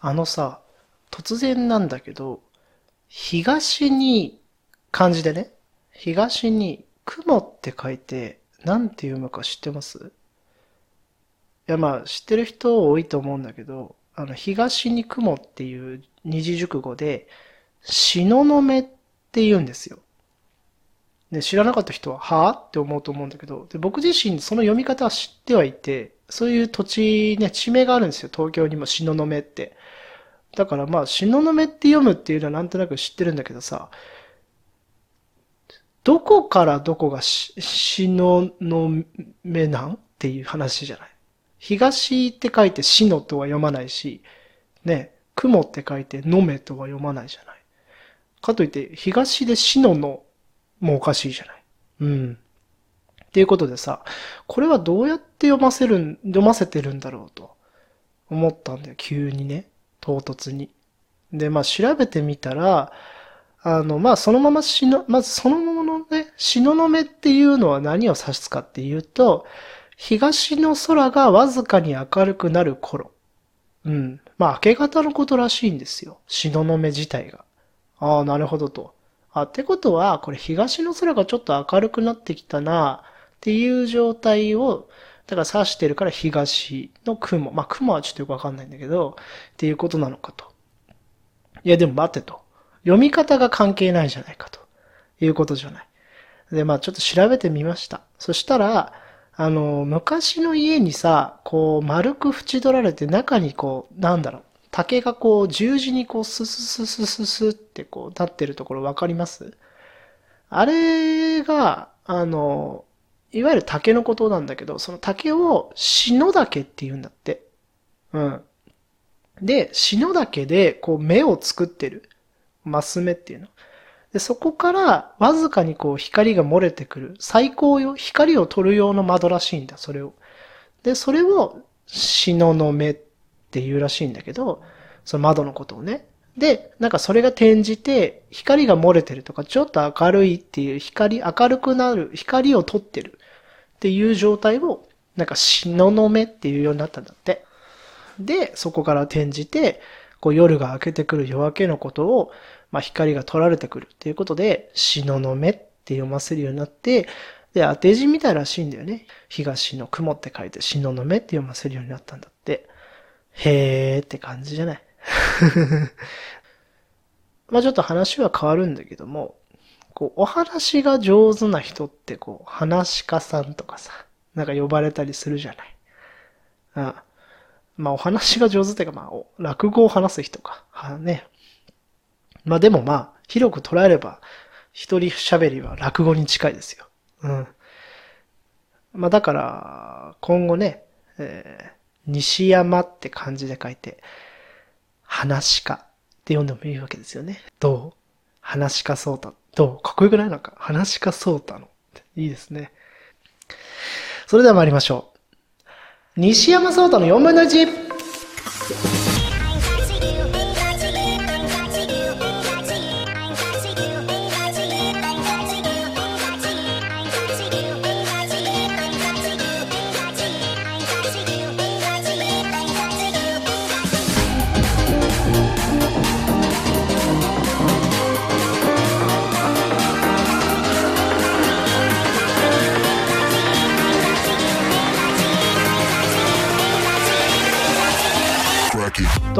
あのさ、突然なんだけど、東に、漢字でね、東に雲って書いて、なんて読むか知ってます？いやまあ知ってる人多いと思うんだけど、あの、東に雲っていう二字熟語で、東雲って言うんですよ。で、知らなかった人は、は？ぁって思うと思うんだけど、で、僕自身その読み方は知ってはいて、そういう土地ね、地名があるんですよ。東京にも東雲って。だからまあ、東雲って読むっていうのはなんとなく知ってるんだけどさ、どこからどこが東雲なんっていう話じゃない？東って書いて死のとは読まないし、ね、雲って書いてのめとは読まないじゃない？かといって、東で死ののもおかしいじゃない？うん。っていうことでさ、これはどうやって読ませるん読ませてるんだろうと思ったんだよ、急にね。唐突に。で、まあ調べてみたら、あの、まあそのまましの、まずそのままのね、しののめっていうのは何を指すかっていうと、東の空がわずかに明るくなる頃。うん。まあ、明け方のことらしいんですよ。東雲自体が。ああ、なるほどと。あ、ってことは、これ東の空がちょっと明るくなってきたな、っていう状態を、だから指してるから東の雲。まあ、雲はちょっとよくわかんないんだけど、っていうことなのかと。いや、でも待ってと。読み方が関係ないじゃないかと。いうことじゃない。で、まあ、ちょっと調べてみました。そしたら、あの、昔の家にさ、こう、丸く縁取られて中にこう、なんだろう、竹がこう、十字にこう、ススススススってこう、立ってるところわかります？あれが、あの、いわゆる竹のことなんだけど、その竹を篠竹って言うんだって。うん。で、篠竹でこう目を作ってる。マス目っていうの。で、そこからわずかにこう光が漏れてくる。最高よ。光を取る用の窓らしいんだ、それを。で、それを、死のの目っていうらしいんだけど、その窓のことをね。で、なんかそれが転じて、光が漏れてるとか、ちょっと明るいっていう、光、明るくなる、光を取ってるっていう状態を、なんか死のの目っていうようになったんだって。で、そこから転じて、こう夜が明けてくる夜明けのことを、まあ、光が取られてくるっていうことで、しののめって読ませるようになって、で、当て字みたいらしいんだよね。東の雲って書いて、しののめって読ませるようになったんだって。へーって感じじゃない？まあちょっと話は変わるんだけども、こう、お話が上手な人って、こう、話し家さんとかさ、なんか呼ばれたりするじゃない。ああまあお話が上手っていうか、まあ落語を話す人か。はね。まあでもまあ、広く捉えれば、一人喋りは落語に近いですよ。うん。まあだから、今後ね、えー、西山って漢字で書いて、話家って読んでもいいわけですよね。どう？話かそうた。どう？かっこよくない？のか、話かそうたの。いいですね。それでは参りましょう。西山壮太の4分の 1!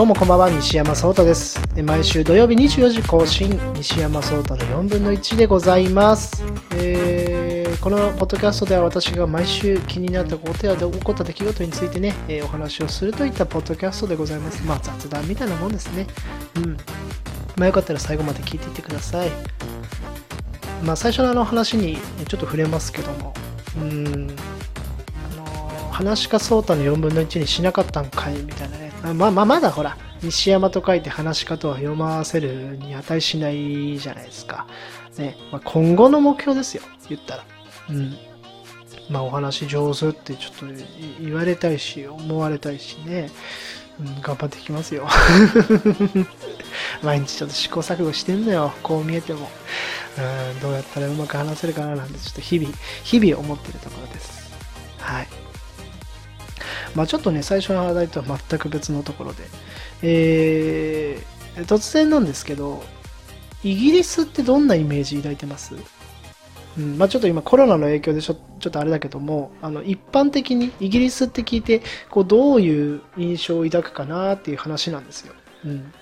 どうもこんばんは、西山壮太です。毎週土曜日24時更新、西山壮太の4分の1でございます。えー、このポッドキャストでは私が毎週気になったことや起こった出来事についてね、えー、お話をするといったポッドキャストでございます。まあ雑談みたいなもんですね。うん。まあよかったら最後まで聞いていってください。まあ最初のあの話にちょっと触れますけども、うん、話かそうたの4分の1にしなかったんかいみたいなね。まあまあまだほら、西山と書いて話かとは読ませるに値しないじゃないですか。ね。まあ、今後の目標ですよ。言ったら。うん。まあお話上手ってちょっと言われたいし、思われたいしね。うん、頑張っていきますよ。毎日ちょっと試行錯誤してんのよ。こう見えても。うん、どうやったらうまく話せるかななんてちょっと日々、日々思ってるところです。はい。まあちょっとね、最初の話題とは全く別のところで。えー、突然なんですけど、イギリスってどんなイメージ抱いてます？うんまあ、ちょっと今コロナの影響でちょちょっとあれだけどもあの一般的にイギリスって聞いてこうどういう印象を抱くかなっていう話なんですよ。うん、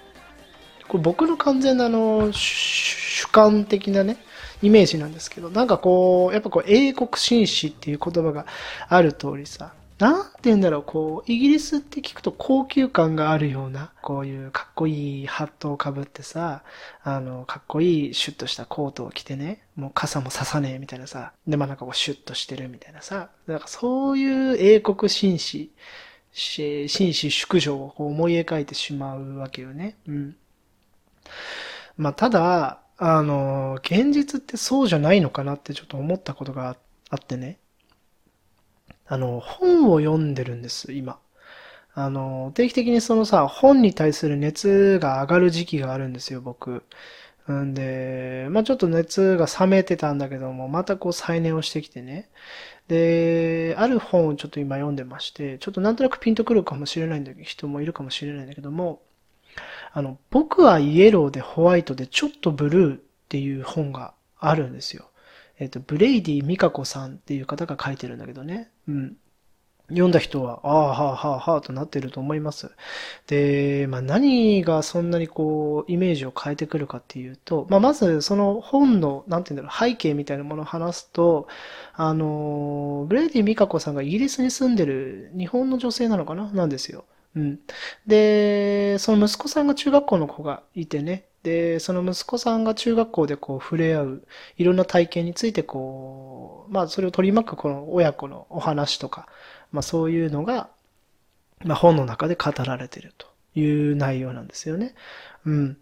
これ僕の完全なあの主観的なねイメージなんですけどなんかこうやっぱこう英国紳士っていう言葉がある通りさなんて言うんだろう、こう、イギリスって聞くと高級感があるような、こういうかっこいいハットをかぶってさ、あの、かっこいいシュッとしたコートを着てね、もう傘もささねえみたいなさ、で、まあなんかこうシュッとしてるみたいなさ、なんかそういう英国紳士、紳士淑女を思い描いてしまうわけよね。うん。まあただ、あの、現実ってそうじゃないのかなってちょっと思ったことがあってね。あの、本を読んでるんです、今。あの、定期的にそのさ、本に対する熱が上がる時期があるんですよ、僕。んで、まあちょっと熱が冷めてたんだけども、またこう再燃をしてきてね。で、ある本をちょっと今読んでまして、ちょっとなんとなくピンとくるかもしれないんだけど、人もいるかもしれないんだけども、あの、僕はイエローでホワイトでちょっとブルーっていう本があるんですよ。えっ、と、ブレイディ・ミカコさんっていう方が書いてるんだけどね。うん。読んだ人は、ああ、はあ、はあ、はあ、となってると思います。で、まあ何がそんなにこう、イメージを変えてくるかっていうと、まあまずその本の、なんていうんだろう、背景みたいなものを話すと、あの、ブレイディ・ミカコさんがイギリスに住んでる日本の女性なのかな？なんですよ。うん。で、その息子さんが中学校の子がいてね、で、その息子さんが中学校でこう触れ合ういろんな体験についてこう、まあそれを取り巻くこの親子のお話とか、まあそういうのが、まあ本の中で語られているという内容なんですよね。うん。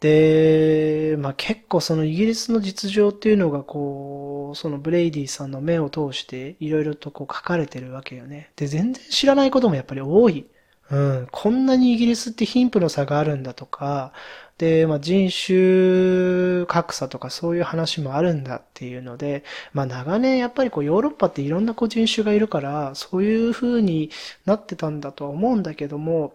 で、まあ結構そのイギリスの実情っていうのがこう、そのブレイディさんの目を通していろいろとこう書かれてるわけよね。で、全然知らないこともやっぱり多い。うん、こんなにイギリスって貧富の差があるんだとか、で、まあ、人種格差とかそういう話もあるんだっていうので、まあ、長年やっぱりこうヨーロッパっていろんなこう人種がいるから、そういう風になってたんだとは思うんだけども、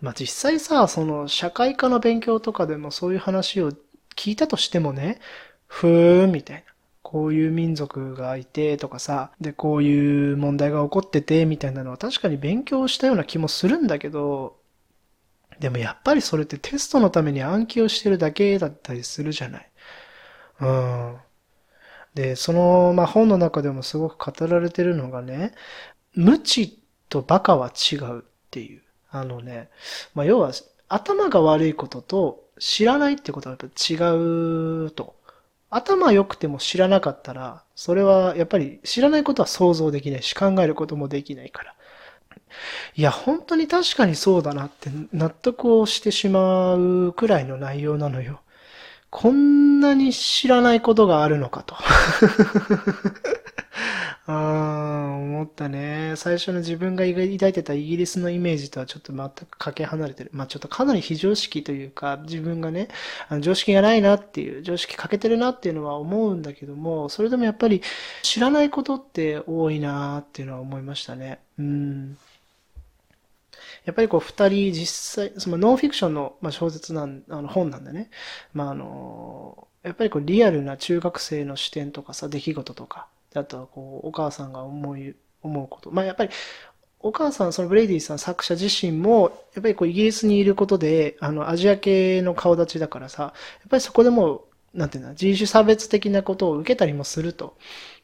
まあ、実際さ、その社会科の勉強とかでもそういう話を聞いたとしてもね、ふーんみたいな。こういう民族がいてとかさ、で、こういう問題が起こっててみたいなのは確かに勉強したような気もするんだけど、でもやっぱりそれってテストのために暗記をしてるだけだったりするじゃない。うん。で、その、ま、本の中でもすごく語られてるのがね、無知とバカは違うっていう。あのね、まあ、要は頭が悪いことと知らないってことはやっぱ違うと。頭良くても知らなかったら、それはやっぱり知らないことは想像できないし考えることもできないから。いや、本当に確かにそうだなって納得をしてしまうくらいの内容なのよ。こんなに知らないことがあるのかと。ああ、思ったね。最初の自分が抱いてたイギリスのイメージとはちょっと全くかけ離れてる。まあちょっとかなり非常識というか、自分がね、あの常識がないなっていう、常識欠けてるなっていうのは思うんだけども、それでもやっぱり知らないことって多いなっていうのは思いましたね。うん。やっぱりこう二人実際、そのノンフィクションの、ま、小説なん、あの本なんでね。まああの、やっぱりこうリアルな中学生の視点とかさ、出来事とか、あとはこう、お母さんが思い、思うこと。まあやっぱり、お母さん、そのブレイディさん作者自身も、やっぱりこうイギリスにいることで、あの、アジア系の顔立ちだからさ、やっぱりそこでも、なんていうの、人種差別的なことを受けたりもすると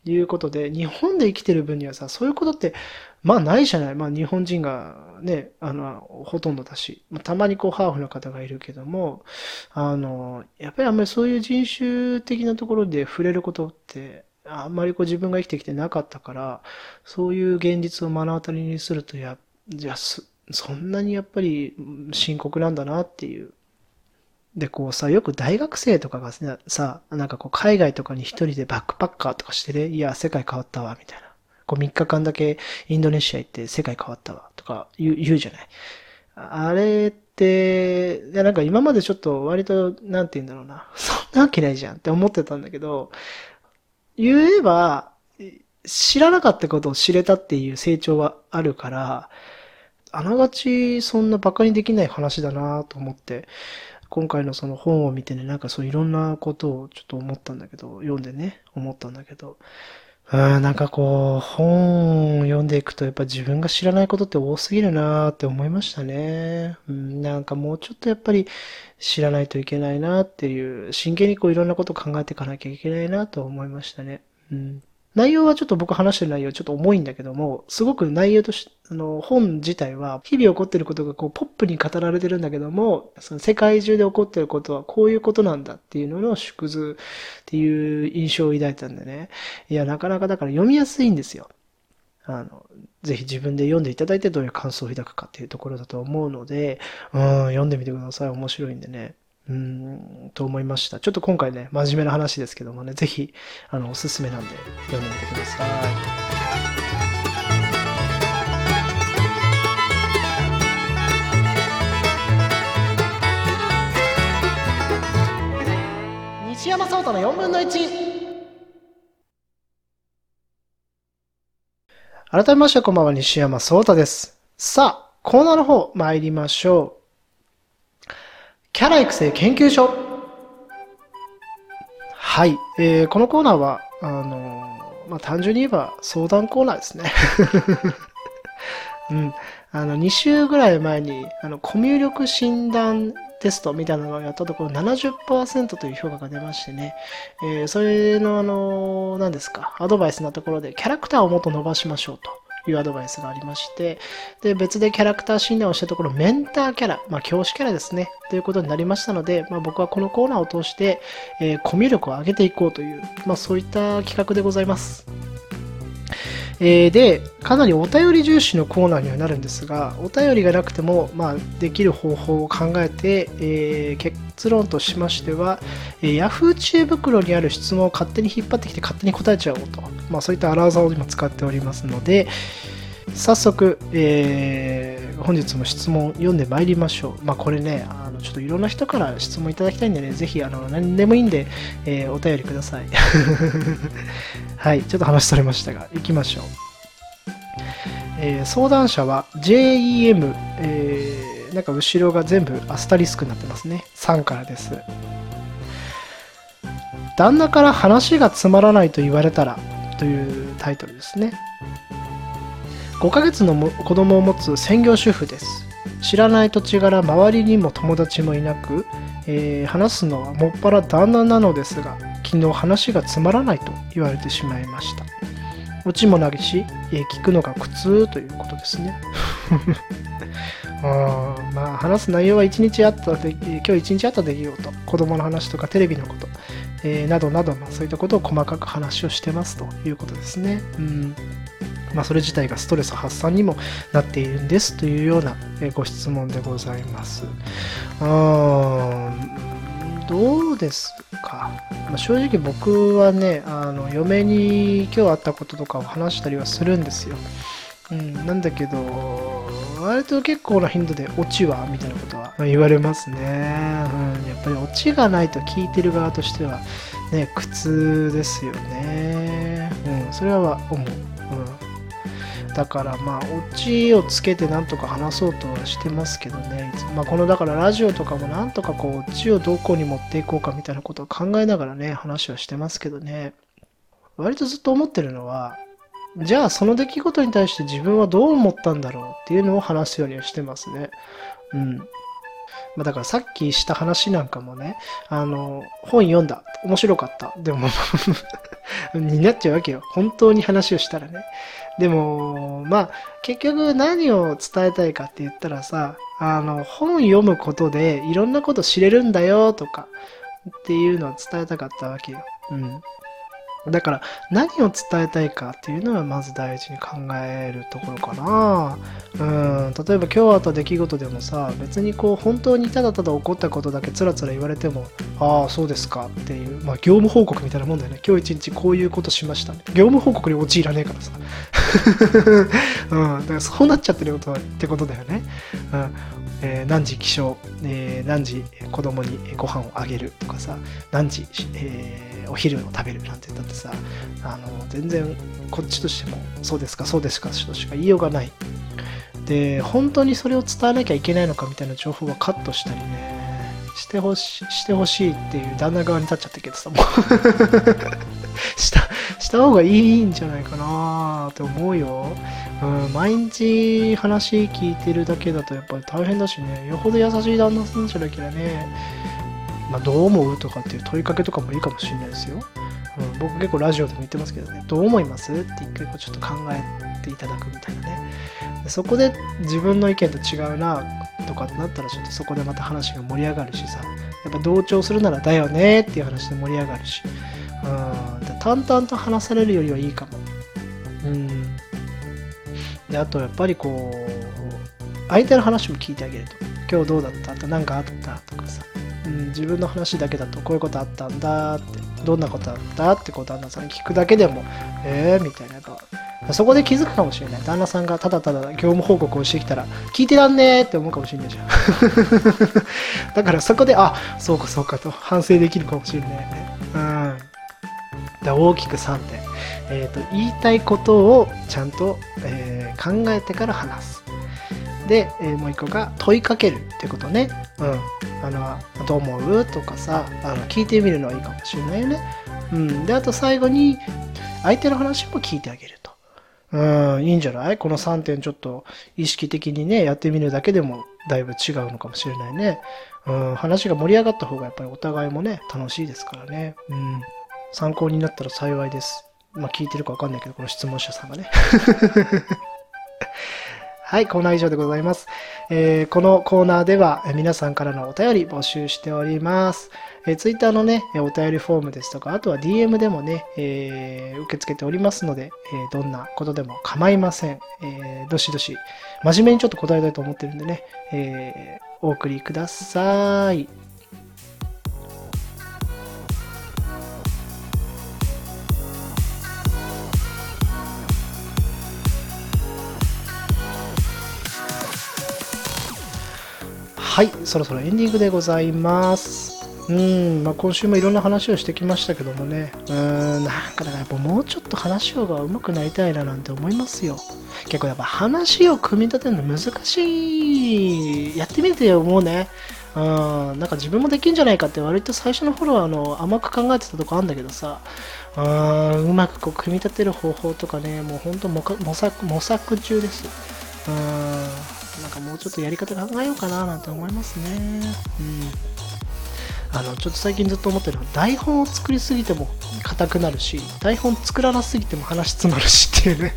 いうことで、日本で生きてる分にはさ、そういうことってまあないじゃない。まあ日本人がね、あの、ほとんどだし、まあ、たまにこうハーフの方がいるけども、あの、やっぱりあんまりそういう人種的なところで触れることって、あんまりこう自分が生きてきてなかったから、そういう現実を目の当たりにすると、や、じゃそんなにやっぱり深刻なんだなっていう。で、こうさ、よく大学生とかがさ、なんかこう海外とかに一人でバックパッカーとかしてね、いや、世界変わったわ、みたいな。こう3日間だけインドネシア行って世界変わったわとか言う言うじゃない。あれって、いやなんか今までちょっと割と、なんて言うんだろうな。そんなわけないじゃんって思ってたんだけど、言えば、知らなかったことを知れたっていう成長はあるから、あながちそんな馬鹿にできない話だなと思って、今回のその本を見てね、なんかそういろんなことをちょっと思ったんだけど、読んでね、思ったんだけど、うん、なんかこう、本を読んでいくとやっぱ自分が知らないことって多すぎるなって思いましたね。うん、なんかもうちょっとやっぱり知らないといけないなっていう、真剣にこういろんなことを考えていかなきゃいけないなと思いましたね。うん。内容はちょっと僕話してる内容ちょっと重いんだけども、すごく内容として、あの、本自体は、日々起こってることがこう、ポップに語られてるんだけども、その世界中で起こってることはこういうことなんだっていうのの縮図っていう印象を抱いたんでね。いや、なかなかだから読みやすいんですよ。あの、ぜひ自分で読んでいただいてどういう感想を抱くかっていうところだと思うので、うん、読んでみてください。面白いんでね。うん、と思いました。ちょっと今回ね、真面目な話ですけどもね、ぜひ、あの、おすすめなんで読んでみてください。西山壮太の4分の1改めましてこんばんは西山壮太ですさあコーナーの方参りましょうキャラ育成研究所。はい。えー、このコーナーは、あのー、まあ、単純に言えば相談コーナーですね。うん。あの、2週ぐらい前に、あの、コミュ力診断テストみたいなのをやったところ70%という評価が出ましてね、えー、それのあの、何ですか、アドバイスなところでキャラクターをもっと伸ばしましょうと。いうアドバイスがありまして、で、別でキャラクター診断をしたところ、メンターキャラ、まあ、教師キャラですね、ということになりましたので、まあ、僕はこのコーナーを通して、えー、コミュ力を上げていこうという、まあ、そういった企画でございます。えー、で、かなりお便り重視のコーナーにはなるんですが、お便りがなくても、まあ、できる方法を考えて、えー、結論としましては、えー、Yahoo 知恵袋にある質問を勝手に引っ張ってきて勝手に答えちゃおうと。まあ、そういったアラーザを今使っておりますので、早速、えー、本日も質問読んでまいりましょう。まあ、これね、あのちょっといろんな人から質問いただきたいんでね、ぜひあの何でもいいんで、えー、お便りください。はい、ちょっと話されましたが、行きましょう。えー、相談者は JEM、えー、なんか後ろが全部アスタリスクになってますね。3からです。旦那から話がつまらないと言われたらというタイトルですね。5ヶ月の子供を持つ専業主婦です。知らない土地柄周りにも友達もいなく、えー、話すのはもっぱら旦那なのですが昨日話がつまらないと言われてしまいましたオチもなぎし、えー、聞くのが苦痛ということですね あまあ話す内容は一日あったで今日一日あった出来事子供の話とかテレビのこと、えー、などなど、ま、そういったことを細かく話をしてますということですねうんまあ、それ自体がストレス発散にもなっているんですというようなご質問でございます。うん、どうですか、まあ、正直僕はね、あの嫁に今日あったこととかを話したりはするんですよ。うん、なんだけど、割と結構な頻度でオチはみたいなことは言われますね。うん、やっぱりオチがないと聞いてる側としてはね、苦痛ですよね。うん、それは思う。うんだからまあオチをつけてなんとか話そうとはしてますけどね、まあ、このだからラジオとかもなんとかこうオチをどこに持っていこうかみたいなことを考えながらね話はしてますけどね割とずっと思ってるのはじゃあその出来事に対して自分はどう思ったんだろうっていうのを話すようにはしてますねうんまあ、だからさっきした話なんかもね、あの、本読んだ。面白かった。でも になっちゃうわけよ。本当に話をしたらね。でも、まあ、結局何を伝えたいかって言ったらさ、あの、本読むことでいろんなこと知れるんだよとかっていうのを伝えたかったわけよ。うん。だから何を伝えたいかっていうのはまず大事に考えるところかな。うん。例えば今日あった出来事でもさ別にこう本当にただただ起こったことだけつらつら言われてもああそうですかっていうまあ業務報告みたいなもんだよね。今日一日こういうことしました業務報告に陥らねえからさ。うん。だからそうなっちゃってることってことだよね。うん。えー、何時起床、えー、何時子供にご飯をあげるとかさ。何時、えー、お昼を食べるなんて言ったってさ、あの、全然こっちとしても、そうですか、そうですか、としか言いようがない。で、本当にそれを伝えなきゃいけないのかみたいな情報はカットしたりね、してほしい、してほしいっていう旦那側に立っちゃったけどさ、もう した、した方がいいんじゃないかなって思うよ。うん、毎日話聞いてるだけだとやっぱり大変だしね、よほど優しい旦那さんじゃなきゃね、まあ、どう思うとかっていう問いかけとかもいいかもしれないですよ。僕結構ラジオでも言ってますけどね、どう思います？って一回こうちょっと考えていただくみたいなね。そこで自分の意見と違うなとかってなったらちょっとそこでまた話が盛り上がるしさ、やっぱ同調するならだよねっていう話で盛り上がるし、うん、淡々と話されるよりはいいかも。うん。で、あとやっぱりこう、相手の話も聞いてあげると。今日どうだった？と何かあった？とかさ、うん、自分の話だけだとこういうことあったんだって、どんなことあったってこう旦那さんに聞くだけでも、えーみたいな、やっぱそこで気づくかもしれない。旦那さんがただただ業務報告をしてきたら、聞いてらんねーって思うかもしれないじゃん。だからそこで、あ、そうかそうかと反省できるかもしれないね。うん。で大きく3点。えっ、ー、と、言いたいことをちゃんと、えー、考えてから話す。で、えー、もう一個が問いかけるってことね。うん。あの、どう思う？とかさ、あの聞いてみるのはいいかもしれないよね。うん。で、あと最後に、相手の話も聞いてあげると。うん、いいんじゃない？この3点ちょっと意識的にね、やってみるだけでもだいぶ違うのかもしれないね。うん、話が盛り上がった方がやっぱりお互いもね、楽しいですからね。うん。参考になったら幸いです。まあ聞いてるかわかんないけど、この質問者さんがね。はい、コーナー以上でございます。えー、このコーナーでは皆さんからのお便り募集しております。えー、ツイッターのね、お便りフォームですとか、あとは DM でもね、えー、受け付けておりますので、え、どんなことでも構いません。え、どしどし、真面目にちょっと答えたいと思ってるんでね、え、お送りください。はい、そろそろエンディングでございます。うん、まあ、今週もいろんな話をしてきましたけどもね、うん、なんかだからやっぱもうちょっと話が上手くなりたいななんて思いますよ。結構やっぱ話を組み立てるの難しい。やってみて思うね。うん、なんか自分もできんじゃないかって割と最初の頃はあの甘く考えてたとこあるんだけどさ、うん、うまくこう組み立てる方法とかね、もうほんと模索模索中です。うん、なんかもうちょっとやり方考えようかななんて思いますね。うん。あのちょっと最近ずっと思ってるのは台本を作りすぎても硬くなるし台本作らなすぎても話詰まるしっていうね。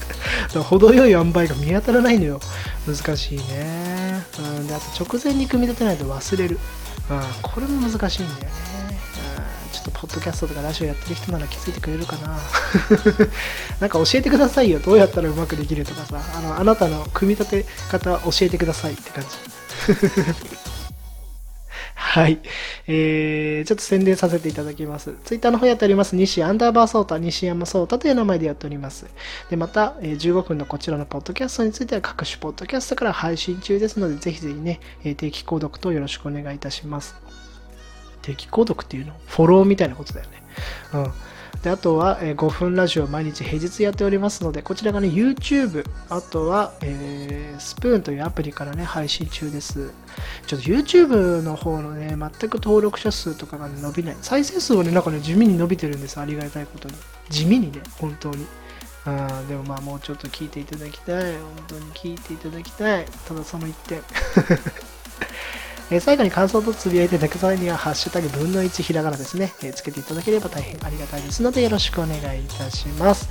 程よい塩梅が見当たらないのよ。難しいね、うん、であと直前に組み立てないと忘れる、うん、これも難しいんだよね、ポッドキャストとかラジオやってる人なら気づいてくれるかな なんか教えてくださいよどうやったらうまくできるとかさあのあなたの組み立て方教えてくださいって感じ はい。えー、ちょっと宣伝させていただきます。ツイッターの方やっております、西アンダーバーソータ、西山ソータという名前でやっております。で、また、えー、15分のこちらのポッドキャストについては各種ポッドキャストから配信中ですので、ぜひぜひね、えー、定期購読とよろしくお願いいたします。定期購読っていうの？フォローみたいなことだよね。うん。であとは、え5分ラジオ毎日平日やっておりますので、こちらがね、YouTube、あとは、えー、スプーンというアプリからね、配信中です。ちょっと YouTube の方のね、全く登録者数とかが、ね、伸びない。再生数はね、なんかね、地味に伸びてるんです。ありがたいことに。地味にね、本当に。あでもまあもうちょっと聞いていただきたい。本当に聞いていただきたい。ただその一点。え、最後に感想とつぶやいていただく際には、ハッシュタグ分の1ひらがなですね、え、つけていただければ大変ありがたいですので、よろしくお願いいたします。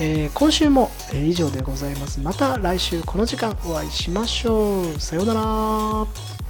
えー、今週も、以上でございます。また来週この時間お会いしましょう。さようなら。